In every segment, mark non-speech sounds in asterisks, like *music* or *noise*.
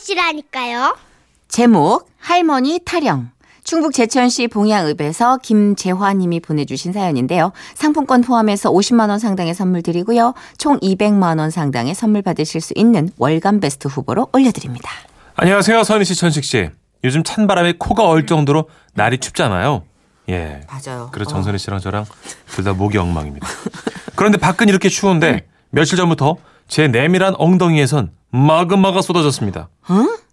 들어보시라니까요. 제목 할머니 타령. 충북 제천시 봉양읍에서 김재화님이 보내주신 사연인데요. 상품권 포함해서 50만 원 상당의 선물 드리고요. 총 200만 원 상당의 선물 받으실 수 있는 월간 베스트 후보로 올려드립니다. 안녕하세요, 선희 씨, 천식 씨. 요즘 찬 바람에 코가 얼 정도로 날이 춥잖아요. 예. 맞아요. 그래서 정선희 씨랑 저랑 둘 다 목이 엉망입니다. 그런데 밖은 이렇게 추운데 며칠 전부터 제 내밀한 엉덩이에선 마그마가 쏟아졌습니다.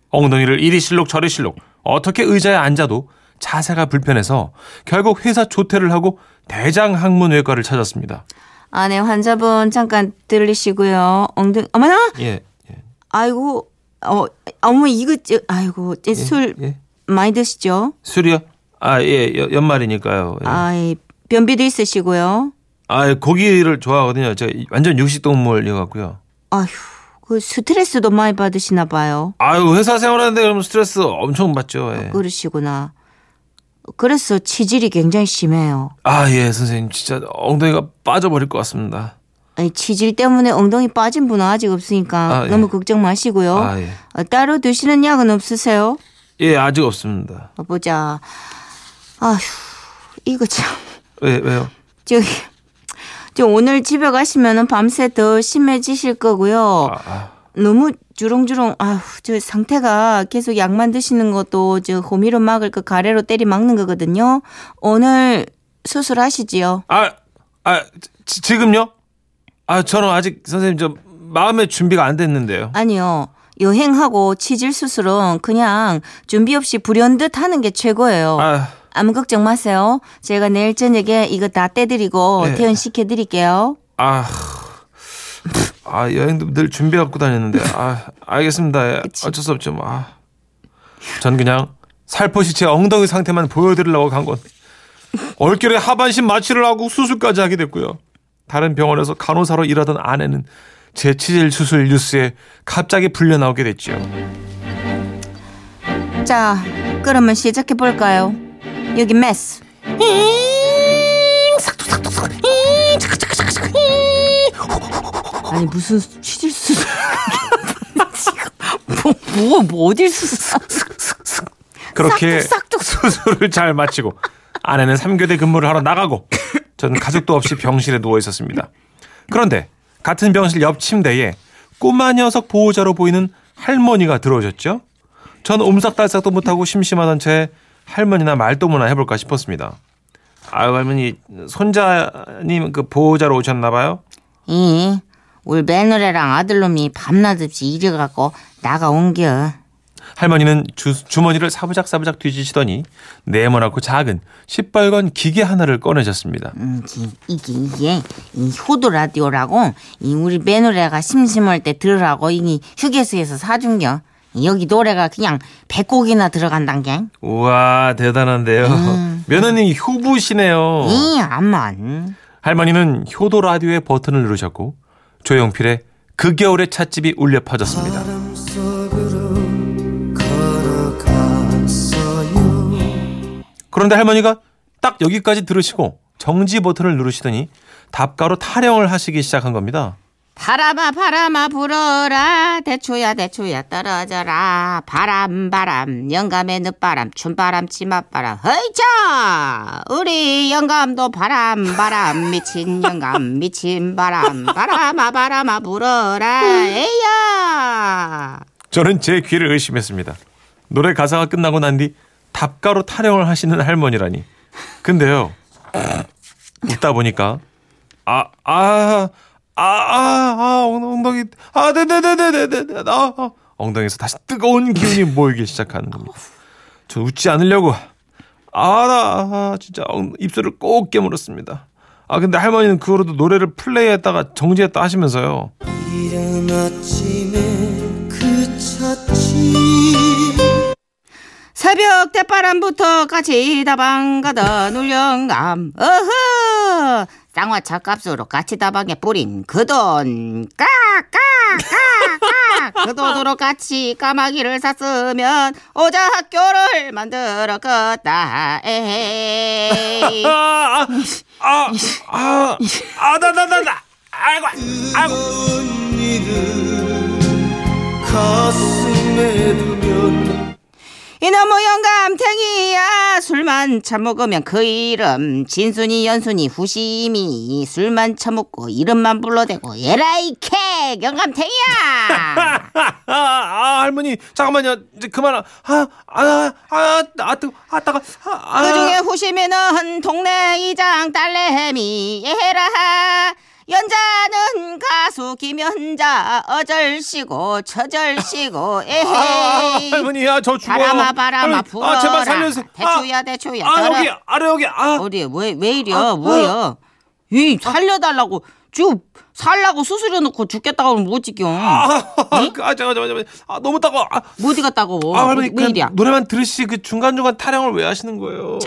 엉덩이를 이리 실룩 저리 실룩 어떻게 의자에 앉아도 자세가 불편해서 결국 회사 조퇴를 하고 대장학문외과를 찾았습니다. 아, 네, 환자분 잠깐 들리시고요. 엉덩이, 어머나! 예, 아이고, 어, 어머, 이거, 저, 아이고, 이제 술 예. 많이 드시죠? 술이요? 아, 예, 여- 연말이니까요. 예. 아이, 변비도 있으시고요. 아, 고기를 좋아하거든요. 제가 완전 육식 동물이어 갖고요. 아휴, 그 스트레스도 많이 받으시나 봐요. 아유, 회사 생활하는데 그러면 스트레스 엄청 받죠. 예. 그러시구나. 그래서 치질이 굉장히 심해요. 아, 예, 선생님. 진짜 엉덩이가 빠져버릴 것 같습니다. 아니, 치질 때문에 엉덩이 빠진 분은 아직 없으니까 아, 예. 너무 걱정 마시고요. 아, 예. 어, 따로 드시는 약은 없으세요? 예, 아직 없습니다. 어, 보자. 아휴, 이거 참. 왜, 왜요? 저기, 저 오늘 집에 가시면은 밤새 더 심해지실 거고요. 아, 아. 너무 주렁주렁, 아휴, 저 상태가 계속 약만 드시는 것도 저 호미로 막을 거 가래로 때리 막는 거거든요. 오늘 수술하시지요? 아, 아, 지, 지금요? 아, 저는 아직 선생님 저 마음의 준비가 안 됐는데요. 아니요. 여행하고 치질 수술은 그냥 준비 없이 불현듯 하는 게 최고예요. 아, 아무 걱정 마세요. 제가 내일 저녁에 이거 다 떼드리고 네. 퇴원시켜 드릴게요. 아, 아, 여행도 늘 준비 갖고 다녔는데, 아, 알겠습니다. 예, 어쩔 수 없죠. 뭐. 아. 전 그냥 살포시 제 엉덩이 상태만 보여드리려고 간 건. 얼결에 하반신 마취를 하고 수술까지 하게 됐고요. 다른 병원에서 간호사로 일하던 아내는 제 치질 수술 뉴스에 갑자기 불려 나오게 됐죠. 자, 그러면 시작해 볼까요? 여기 메스. 아니 무슨 치질 수술? 뭐, 뭐, 뭐 어딜 수술? 그렇게 싹둑, 수술을 잘 마치고 아내는 3교대 근무를 하러 나가고 저는 가족도 없이 병실에 누워 있었습니다. 그런데 같은 병실 옆 침대에 꼬마 녀석 보호자로 보이는 할머니가 들어오셨죠. 전 옴삭달싹도 못하고 심심하던 채 할머니나 말동무나 해볼까 싶었습니다. 아유 할머니 손자님 그 보호자로 오셨나 봐요. 이, 우리 며느리랑 아들놈이 밤낮 없이 일해갖고 나가 옮겨. 할머니는 주, 주머니를 사부작사부작 뒤지시더니 네모나고 작은 시뻘건 기계 하나를 꺼내셨습니다. 음, 지- 이게 이게 이 효도 라디오라고 이 우리 며느리가 심심할 때 들으라고 이 휴게소에서 사준겨. 여기 노래가 그냥 100곡이나 들어간단 게. 우와 대단한데요. 며느님 효부시네요. 이 암만. 할머니는 효도 라디오의 버튼을 누르셨고 조용필의 그 겨울의 찻집이 울려 퍼졌습니다. 그런데 할머니가 딱 여기까지 들으시고 정지 버튼을 누르시더니 답가로 타령을 하시기 시작한 겁니다. 바람아 바람아 불어라 대초야 대초야 떨어져라 바람 바람 영감의 늦바람 춤바람 치맛바람 허이차 우리 영감도 바람 바람 미친 영감 *laughs* 미친 바람 바람아 바람아 불어라 에야 저는 제 귀를 의심했습니다. 노래 가사가 끝나고 난 뒤 답가로 타령을 하시는 할머니라니. 근데요. *laughs* 웃다 보니까 아, 아, 아, 아, 아, 엉덩이, 아, 네네네네네네, 아, 아, 엉덩이에서 다시 뜨거운 기운이 모이기 시작하는 겁니다. 저 웃지 않으려고, 아, 나, 아, 진짜 엉- 입술을 꼭 깨물었습니다. 아, 근데 할머니는 그 후로도 노래를 플레이했다가 정지했다 하시면서요. 이른 아침에 그 찻집 새벽 대바람부터 같이 다방 가던 울영감. 어허! 쌍화차 값으로 같이 다방에 뿌린 그 돈. 까까까까. 그 돈으로 같이 까마귀를 샀으면 오자 학교를 만들었겠다. 에헤이 아, 아, 아, 아, 나, 나, 나, 나, 아이고, 아이고. 일은 가슴 품에 두면 이놈의 영감탱이야 술만 처먹으면 그 이름 진순이 연순이 후심이 술만 처먹고 이름만 불러대고 에라이 캐 영감탱이야 아, *laughs* 아, 할머니 잠깐만요. 이제 그만. 아, 아, 아, 아, 아, 뜨, 아, 따가. 아, 아. 그중에 후심이는 동네 이장 딸내미 에라 연자 는 가수 김연자 어절시고 처절시고 *laughs* 아, 에헤이 할머니, 아, 저 죽어요. 바람아 바람아 할머니, 불어라 아, 제발 살려주세요. 대추야 대추야 아, 아 떨어. 여기, 아래 여기. 아, 어디 왜왜 이려 아, 뭐야 이 살려달라고 쭉 살라고 수술해놓고 죽겠다고 하면 못 지겨 아, 아, 그, 아, 잠깐, 잠깐, 잠깐. 아, 너무 따가워. 아, 뭐 어디 갔다고 아, 할머니, 왜그 이랴 노래만 들으시 그 중간중간 타령을 왜 하시는 거예요?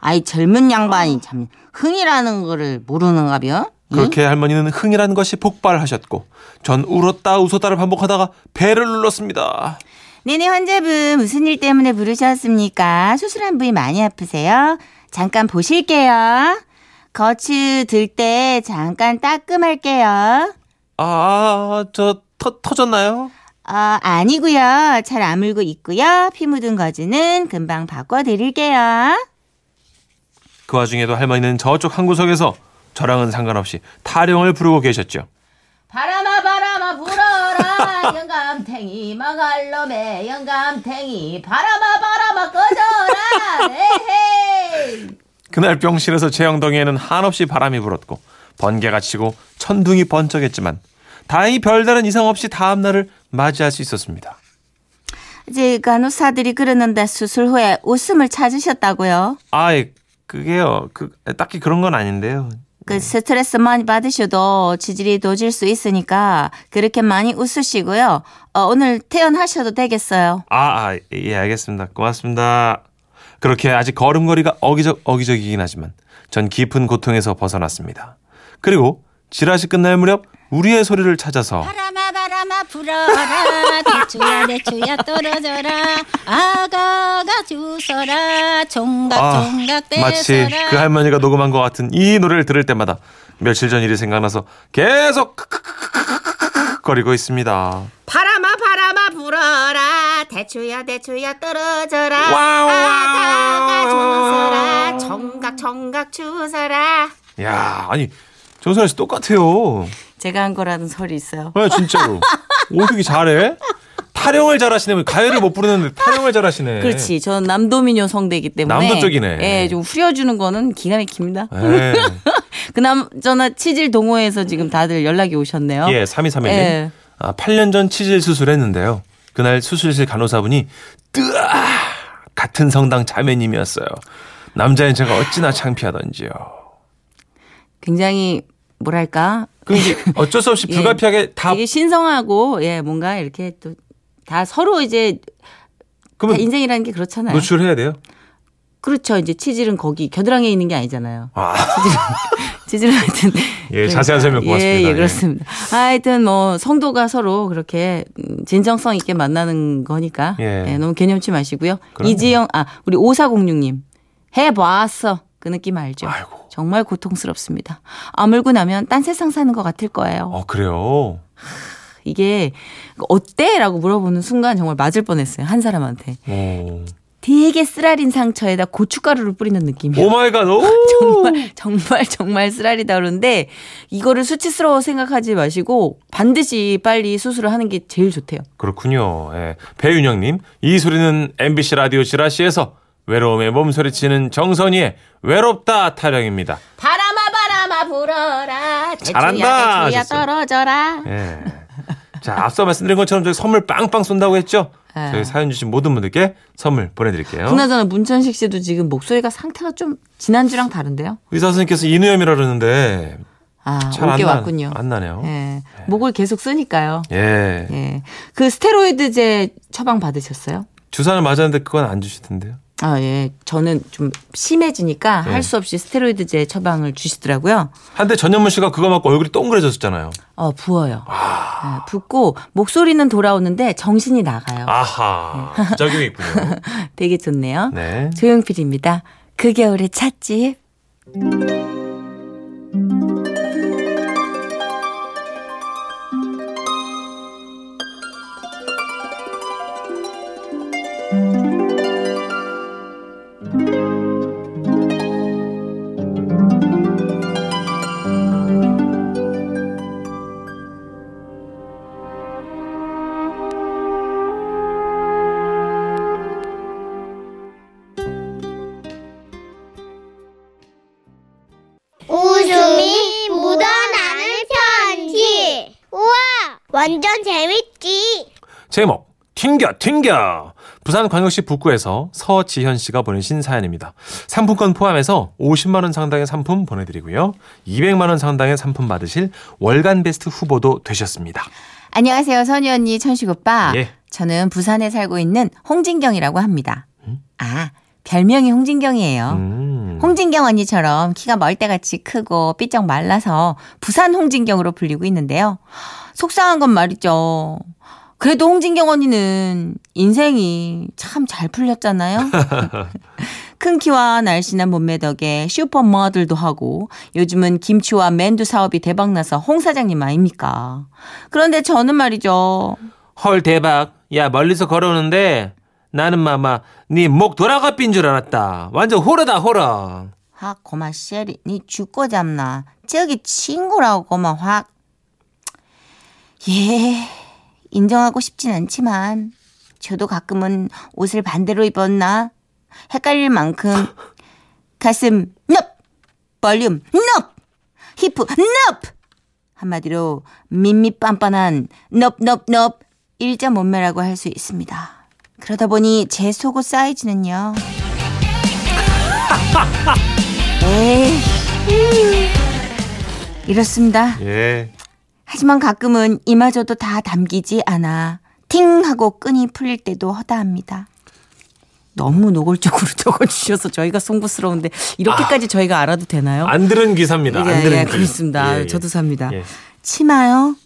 아이 젊은 양반이 참 흥이라는 거를 모르는가벼 그렇게 할머니는 흥이라는 것이 폭발하셨고 전 울었다 웃었다를 반복하다가 배를 눌렀습니다. 네네 환자분 무슨 일 때문에 부르셨습니까? 수술한 부위 많이 아프세요? 잠깐 보실게요. 거츠 들때 잠깐 따끔할게요. 아, 저 터, 터졌나요? 어, 아니고요. 잘 아물고 있고요. 피 묻은 거즈는 금방 바꿔 드릴게요. 그 와중에도 할머니는 저쪽 한 구석에서 저랑은 상관없이 타령을 부르고 계셨죠. 바람아 바람아 불어라 *laughs* 영감탱이 망할 놈의 영감탱이 바람아 바람아 꺼져라 에헤이 그날 병실에서 제 엉덩이에는 한없이 바람이 불었고 번개가 치고 천둥이 번쩍했지만 다행히 별다른 이상 없이 다음 날을 맞이할 수 있었습니다. 이제 간호사들이 그러는데 수술 후에 웃음을 찾으셨다고요? 아이 그게요. 그 딱히 그런 건 아닌데요. 그 스트레스 많이 받으셔도 지질이 도질 수 있으니까 그렇게 많이 웃으시고요. 어, 오늘 퇴원하셔도 되겠어요. 아, 아, 예, 알겠습니다. 고맙습니다. 그렇게 아직 걸음걸이가 어기적, 어기적이긴 하지만 전 깊은 고통에서 벗어났습니다. 그리고 지라시 끝날 무렵 우리의 소리를 찾아서 바람아 바람아 불어라 *laughs* 대추야 대추야 떨어져라 아가가 주서라 총각 아, 마치 떼서라 그 할머니가 녹음한 것 같은 이 노래를 들을 때마다 며칠 전 일이 생각나서 계속 거리고 있습니다. 바람아 바람아 불어라 대추야 대추야 떨어져라 와우, 아가가. 주서라 총각 총각 주서라 야, 아니 정선아 씨 똑같아요. 제가 한 거라는 설이 있어요. 아, 진짜로. 어떻게 잘해? 타령을 잘하시네. 가요를 못 부르는데 타령을 잘하시네. 그렇지. 저는 남도민요 성대이기 때문에 남도 쪽이네. 예, 좀 후려주는 거는 기가 막힙니다. 예. *laughs* 그나저나 치질 동호회에서 지금 다들 연락이 오셨네요. 예, 3231님. 예. 아, 8년 전 치질 수술했는데요. 그날 수술실 간호사분이 뜨아 같은 성당 자매님이었어요. 남자인 제가 어찌나 창피하던지요. 굉장히 뭐랄까 이제 어쩔 수 없이 *laughs* 예. 불가피하게 다 이게 신성하고 예 뭔가 이렇게 또 다 서로 이제 다 인생이라는 게 그렇잖아요. 노출해야 돼요. 그렇죠. 이제 치질은 거기 겨드랑이에 있는 게 아니잖아요. 아, 치질은 하여튼 *laughs* 예, 자세한 설명 고맙습니다. 예, 예. 예, 그렇습니다. 하여튼 뭐 성도가 서로 그렇게 음, 진정성 있게 만나는 거니까 예. 예, 너무 개념치 마시고요. 그럼요. 이지영 아 우리 5406님 해봤어 그 느낌 알죠? 아이고. 정말 고통스럽습니다. 아물고 나면 딴 세상 사는 것 같을 거예요. 어, 그래요. 이게 어때?라고 물어보는 순간 정말 맞을 뻔했어요 한 사람한테. 오. 되게 쓰라린 상처에다 고춧가루를 뿌리는 느낌이에요. Oh my God. 오! *laughs* 정말 정말 정말 쓰라리다 그러는데 이거를 수치스러워 생각하지 마시고 반드시 빨리 수술을 하는 게 제일 좋대요. 그렇군요. 예. 배윤영 님, 이 소리는 MBC 라디오 지라시에서 외로움에 몸소리치는 정선이의 외롭다 타령입니다. 바람아 바람아 불어라 잘한다 대추야 하셨어요. 떨어져라. 예. 자, 앞서 말씀드린 것처럼 저희 선물 빵빵 쏜다고 했죠? 네. 저희 사연 주신 모든 분들께 선물 보내드릴게요. 그나저나 문천식 씨도 지금 목소리가 상태가 좀 지난주랑 다른데요? 의사 선생님께서 인후염이라 그러는데 아, 잘안 올게 나, 왔군요. 안 나네요. 예. 목을 계속 쓰니까요. 예. 예. 그 스테로이드제 처방 받으셨어요? 주사를 맞았는데 그건 안 주시던데요. 아, 예. 저는 좀 심해지니까 네. 할수 없이 스테로이드제 처방을 주시더라고요. 한때 전현무 씨가 그거 맞고 얼굴이 동그래졌었잖아요. 어, 부어요. 예, 붓고 목소리는 돌아오는데 정신이 나가요. 아하. *laughs* 부작용이 있군요. 되게 좋네요. 네. 조용필입니다. 그 겨울의 찻집. 제목 튕겨 튕겨 부산광역시 북구에서 서지현 씨가 보내신 사연입니다. 상품권 포함해서 50만 원 상당의 상품 보내드리고요. 200만 원 상당의 상품 받으실 월간 베스트 후보도 되셨습니다. 안녕하세요, 선희 언니, 천식 오빠. 예. 저는 부산에 살고 있는 홍진경이라고 합니다. 아, 별명이 홍진경이에요. 음. 홍진경 언니처럼 키가 멀때같이 크고 삐쩍 말라서 부산 홍진경으로 불리고 있는데요. 속상한 건 말이죠. 그래도 홍진경 언니는 인생이 참 잘 풀렸잖아요. *laughs* 큰 키와 날씬한 몸매 덕에 슈퍼모델도 하고 요즘은 김치와 맨두 사업이 대박나서 홍 사장님 아닙니까? 그런데 저는 말이죠. 헐 대박. 야 멀리서 걸어오는데 나는 마마 네 목 돌아가 삔 줄 알았다. 완전 호러다 호러. 확 고마 쉐리 니 죽고 잡나 저기 친구라고 고마 확 예, 인정하고 싶진 않지만 저도 가끔은 옷을 반대로 입었나 헷갈릴 만큼 *laughs* 가슴 넙 볼륨 넙 히프 넙 한마디로 밋밋빤빤한 넙넙넙 일자 몸매라고 할 수 있습니다. 그러다 보니 제 속옷 사이즈는요. *laughs* 에이, 이렇습니다. 예. 하지만 가끔은 이마저도 다 담기지 않아 팅 하고 끈이 풀릴 때도 허다합니다. 너무 노골적으로 *laughs* 적어주셔서 저희가 송구스러운데 이렇게까지 저희가 알아도 되나요? 안 들은 기사입니다. 안 예, 들은 예, 기. 그렇습니다. 예, 예. 저도 삽니다. 예. 치마요?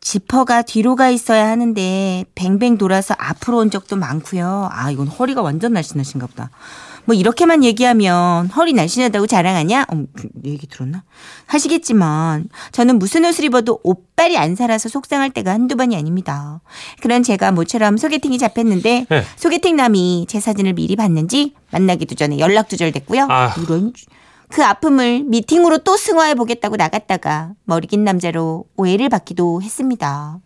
지퍼가 뒤로 가 있어야 하는데 뱅뱅 돌아서 앞으로 온 적도 많고요. 아 이건 허리가 완전 날씬하신가 보다. 뭐 이렇게만 얘기하면 허리 날씬하다고 자랑하냐? 어, 그 얘기 들었나? 하시겠지만 저는 무슨 옷을 입어도 옷발이 안 살아서 속상할 때가 한두 번이 아닙니다. 그런 제가 모처럼 소개팅이 잡혔는데 네. 소개팅 남이 제 사진을 미리 봤는지 만나기도 전에 연락 두절됐고요. 아. 이런 그 아픔을 미팅으로 또 승화해 보겠다고 나갔다가 머리 긴 남자로 오해를 받기도 했습니다.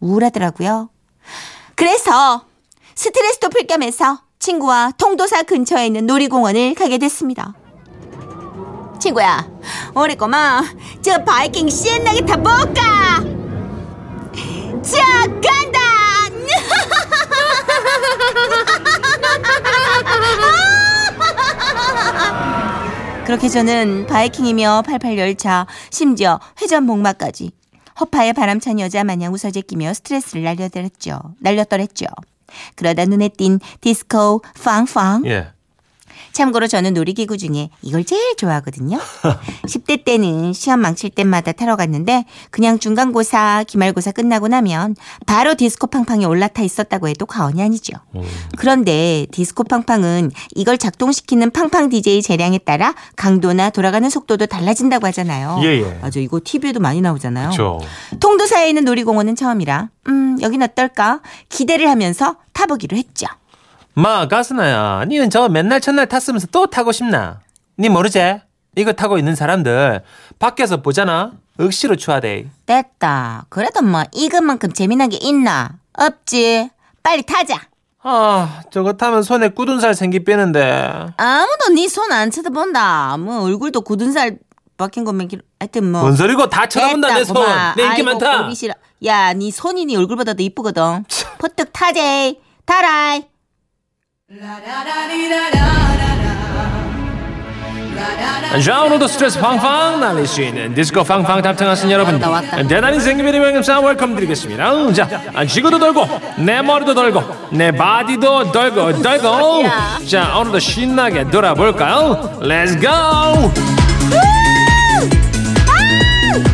우울하더라고요. 그래서 스트레스도 풀 겸해서 친구와 통도사 근처에 있는 놀이공원을 가게 됐습니다. 친구야, 우리 꼬마 저 바이킹 신나게 타볼까? 자, 간다! *laughs* 그렇게 저는 바이킹이며 88열차, 심지어 회전 목마까지 허파에 바람찬 여자 마냥 웃어제끼며 스트레스를 날려더랬죠. 날렸더랬죠. 그러다 눈에 띈 디스코 팡팡. 예. 참고로 저는 놀이기구 중에 이걸 제일 좋아하거든요. *laughs* 10대 때는 시험 망칠 때마다 타러 갔는데 그냥 중간고사, 기말고사 끝나고 나면 바로 디스코 팡팡에 올라타 있었다고 해도 과언이 아니죠. 그런데 디스코 팡팡은 이걸 작동시키는 팡팡 DJ 재량에 따라 강도나 돌아가는 속도도 달라진다고 하잖아요. 예, 예. 맞아. 이거 TV에도 많이 나오잖아요. 그렇죠. 통도사에 있는 놀이공원은 처음이라 음, 여긴 어떨까? 기대를 하면서 타보기로 했죠. 마 가스나야. 니는 저 맨날 첫날 탔으면서 또 타고 싶나? 니 모르지? 이거 타고 있는 사람들 밖에서 보잖아. 억시로 추하대. 됐다. 그래도 뭐 이것만큼 재미난 게 있나? 없지. 빨리 타자. 아 저거 타면 손에 굳은 살 생기 빼는데. 아무도 네 손 안 쳐다본다. 뭐 얼굴도 굳은 살 박힌 것만 기 하여튼 뭐. 뭔 소리고 다 쳐다본다 내 손. 내 인기 많다. 보기 싫어. 야, 네 손이 네 얼굴보다 더 이쁘거든. 퍼뜩 타제. 타라이. 자 오늘도 스트레스 팡팡 날릴 수 있는 디스코 팡팡 탑승하신 여러분. 대단히 생기비리 명임사 웰컴 드리겠습니다 자 아, 지구도 돌고 내 머리도 돌고 내 바디도 돌고 돌고 야. 자 오늘도 신나게 돌아볼까요 Let's go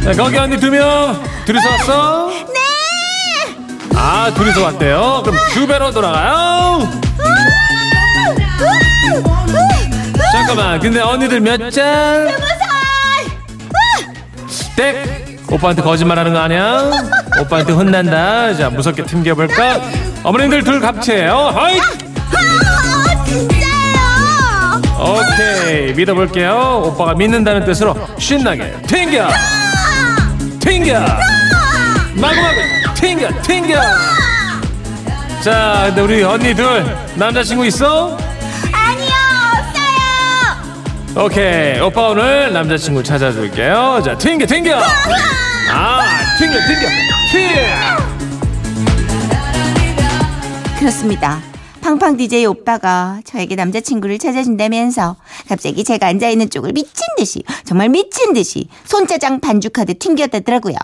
자, 거기 언니 두명 둘이서 왔어? 네 아 둘이서 왔대요 그럼 두 배로 돌아가요 잠깐만 근데 언니들 몇 짤? 땡 오빠한테 거짓말하는 거 아니야? 오빠한테 혼난다 자 무섭게 튕겨볼까? 어머님들 둘 갑체예요 하이 오케이 믿어볼게요 오빠가 믿는다는 뜻으로 신나게 튕겨 튕겨 마구마구 튕겨 튕겨 자 근데 우리 언니 둘 남자친구 있어? 오케이 오빠 오늘 남자친구 찾아줄게요. 자 튕겨 튕겨. 아 튕겨 튕겨. 튕겨. 그렇습니다. 팡팡 DJ 오빠가 저에게 남자친구를 찾아준다면서 갑자기 제가 앉아있는 쪽을 미친 듯이 정말 미친 듯이 손짜장 반죽하듯 튕겼다더라고요.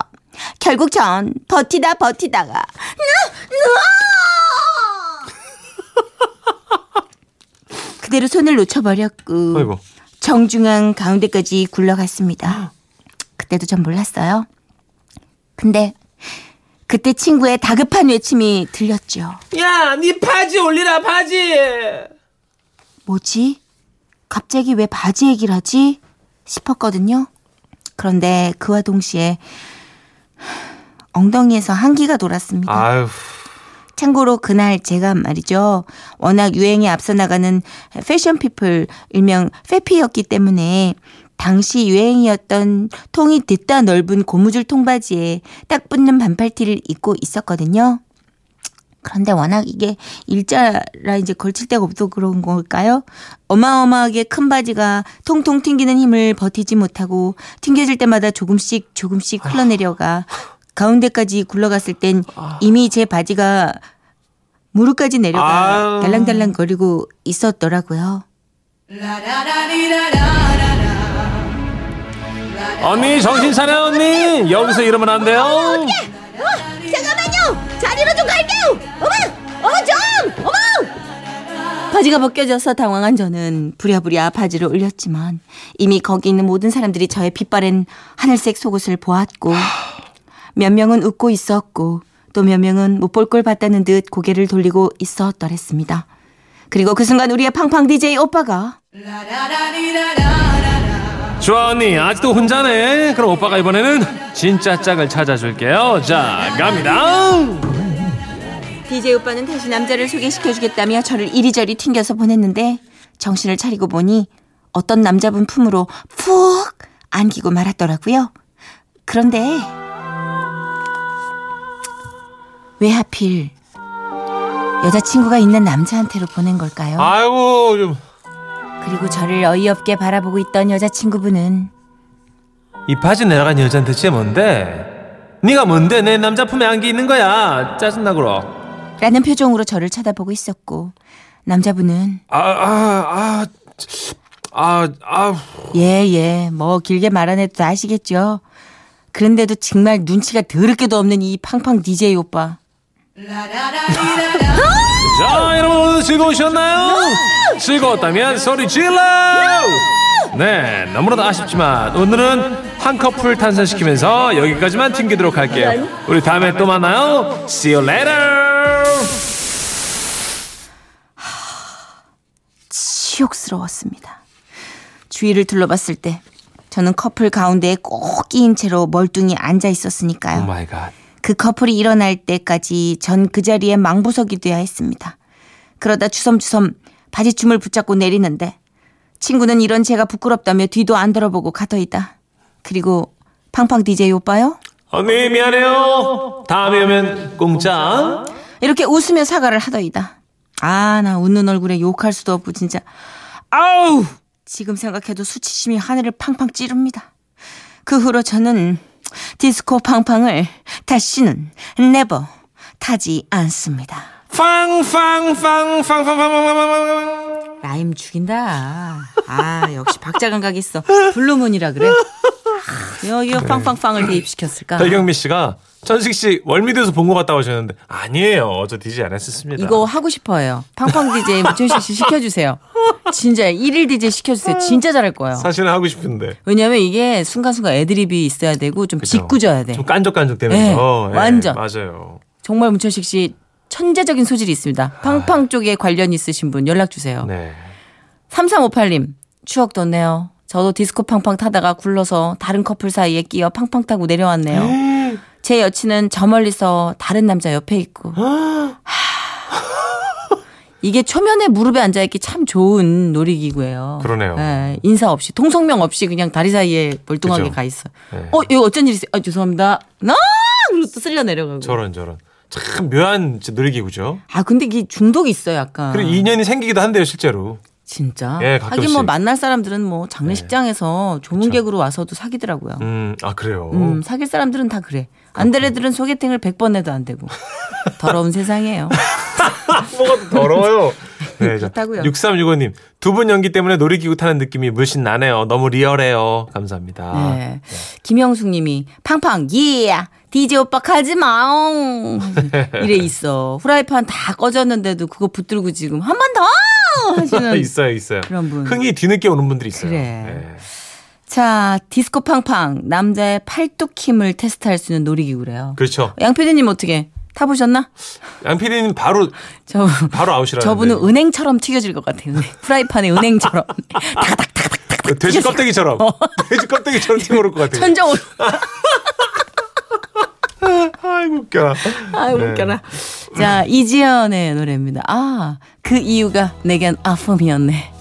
결국 전 버티다 버티다가 *laughs* 그대로 손을 놓쳐버렸고 아이고 정중앙 가운데까지 굴러갔습니다. 그때도 전 몰랐어요. 근데 그때 친구의 다급한 외침이 들렸죠. 야, 네 바지 올리라 바지. 뭐지? 갑자기 왜 바지 얘기를 하지? 싶었거든요. 그런데 그와 동시에 엉덩이에서 한기가 돌았습니다. 아유 참고로 그날 제가 말이죠. 워낙 유행에 앞서 나가는 패션 피플 일명 페피였기 때문에 당시 유행이었던 통이 듣다 넓은 고무줄 통바지에 딱 붙는 반팔티를 입고 있었거든요. 그런데 워낙 이게 일자라 이제 걸칠 데가 없어 그런 걸까요? 어마어마하게 큰 바지가 통통 튕기는 힘을 버티지 못하고 튕겨질 때마다 조금씩 조금씩 흘러내려가 가운데까지 굴러갔을 땐 이미 제 바지가 무릎까지 내려가. 달랑달랑 거리고 있었더라고요. 언니 정신 차려 언니 여기서 이러면 안 돼요 잠깐만요! 자리로 좀 갈게요! 어머! 어머 좀! 어머! 바지가 벗겨져서 당황한 저는 부랴부랴 바지를 올렸지만 이미 거기 있는 모든 사람들이 저의 핏바랜 하늘색 속옷을 보았고 *laughs* 몇 명은 웃고 있었고 또 몇 명은 못 볼 걸 봤다는 듯 고개를 돌리고 있었더랬습니다. 그리고 그 순간 우리의 팡팡 DJ 오빠가 좋아 언니 아직도 혼자네 그럼 오빠가 이번에는 진짜 짝을 찾아줄게요 자 갑니다 DJ 오빠는 다시 남자를 소개시켜주겠다며 저를 이리저리 튕겨서 보냈는데 정신을 차리고 보니 어떤 남자분 품으로 푹 안기고 말았더라고요. 그런데 왜 하필 여자친구가 있는 남자한테로 보낸 걸까요? 아이고 좀 그리고 저를 어이없게 바라보고 있던 여자친구분은 이 바지 내려간 여자는 대체 뭔데? 네가 뭔데 내 남자 품에 안기 있는 거야 짜증나구러 라는 표정으로 저를 쳐다보고 있었고 남자분은 아아아아아 아, 아, 예, 예. 뭐 길게 말 안 해도 다 아시겠죠. 그런데도 정말 눈치가 더럽게도 없는 이 팡팡 DJ 오빠. 자 여러분 오늘 즐거우셨나요? 즐거웠다면 소리 질러 네 너무나도 아쉽지만 오늘은 한 커플 탄생시키면서 여기까지만 튕기도록 할게요 우리 다음에 또 만나요 See you later 치욕스러웠습니다. 주위를 둘러봤을 때 저는 커플 가운데에 꼭 끼인 채로 멀뚱히 앉아 있었으니까요. Oh my God 그 커플이 일어날 때까지 전 그 자리에 망부석이 돼야 했습니다. 그러다 주섬주섬 바지춤을 붙잡고 내리는데 친구는 이런 제가 부끄럽다며 뒤도 안 돌아보고 가더이다. 그리고 팡팡 DJ 오빠요? 언니 미안해요 다음에 오면 공짜 이렇게 웃으며 사과를 하더이다. 아, 나 웃는 얼굴에 욕할 수도 없고 진짜 아우! 지금 생각해도 수치심이 하늘을 팡팡 찌릅니다. 그 후로 저는 디스코 팡팡을 다시는 never 타지 않습니다. 빵빵빵빵빵빵빵빵 rhyme 죽인다. 아, 역시 박자 감각 있어. 블루문이라 그래. 아, 여기 빵빵빵을 대입시켰을까? 배경미 씨가 천식 씨 월미도에서 본 것 같다고 하셨는데 아니에요 저 DJ 안 했었습니다 이거 하고 싶어요. 팡팡 DJ 무천식 씨 시켜주세요. 진짜 일일 DJ 시켜주세요. 진짜 잘할 거예요. 사실은 하고 싶은데 왜냐면 이게 순간순간 애드립이 있어야 되고 좀 그죠? 짓궂어야 돼. 좀 깐족깐족되면서 네, 완전. 맞아요 정말 문천식 씨 천재적인 소질이 있습니다. 팡팡 쪽에 관련 있으신 분 연락 주세요. 네 3358님 추억 돋네요. 저도 디스코 팡팡 타다가 굴러서 다른 커플 사이에 끼어 팡팡 타고 내려왔네요. 제 여친은 저 멀리서 다른 남자 옆에 있고. 하, 이게 초면에 무릎에 앉아있기 참 좋은 놀이기구예요. 그러네요. 예, 인사 없이 통성명 없이 그냥 다리 사이에 멀뚱하게 그죠. 가 있어. 네. 어, 이거 어쩐 일 있어요? 아, 죄송합니다. 나 그리고 또 쓸려 내려가고. 저런 저런 참 묘한 놀이기구죠 아, 근데 이게 중독이 있어요, 약간. 그리고 인연이 생기기도 한대요 실제로 진짜. 예, 하긴 가끔씩. 뭐 만날 사람들은 뭐 장례식장에서 조문객으로 와서도 사귀더라고요. 음, 아 그래요. 음, 사귈 사람들은 다 그래. 안드레들은 소개팅을 100번 해도 안 되고. *laughs* 더러운 세상이에요. *laughs* 뭐가 더러워요. 네, 자, 그렇다고요. 6365님 두 분 연기 때문에 놀이기구 타는 느낌이 물씬 나네요. 너무 리얼해요. 감사합니다. 네. 김영숙 님이 팡팡, 예! DJ 오빠 가지 마옹. *laughs* 이래 있어. 후라이팬 다 꺼졌는데도 그거 붙들고 지금 한 번 더! 하시는. *laughs* 있어요, 있어요. 그런 분. 흥이 뒤늦게 오는 분들이 있어요. 그래. 네. 자, 디스코 팡팡. 남자의 팔뚝 힘을 테스트할 수 있는 놀이기구래요. 그렇죠. 양 PD님 어떻게 타보셨나? 양 PD님 바로 *laughs* 저, 바로 아웃이라는데. 저분은 은행처럼 튀겨질 것 같아요. 프라이팬에 은행처럼. *laughs* 그 돼지 껍데기처럼 돼지 껍데기처럼 튀어올 것 같아요. 천정으로. 아이고 웃겨. 아유, 네. 웃겨라. 자, 이지연의 노래입니다. 아, 그 이유가 내겐 아픔이었네.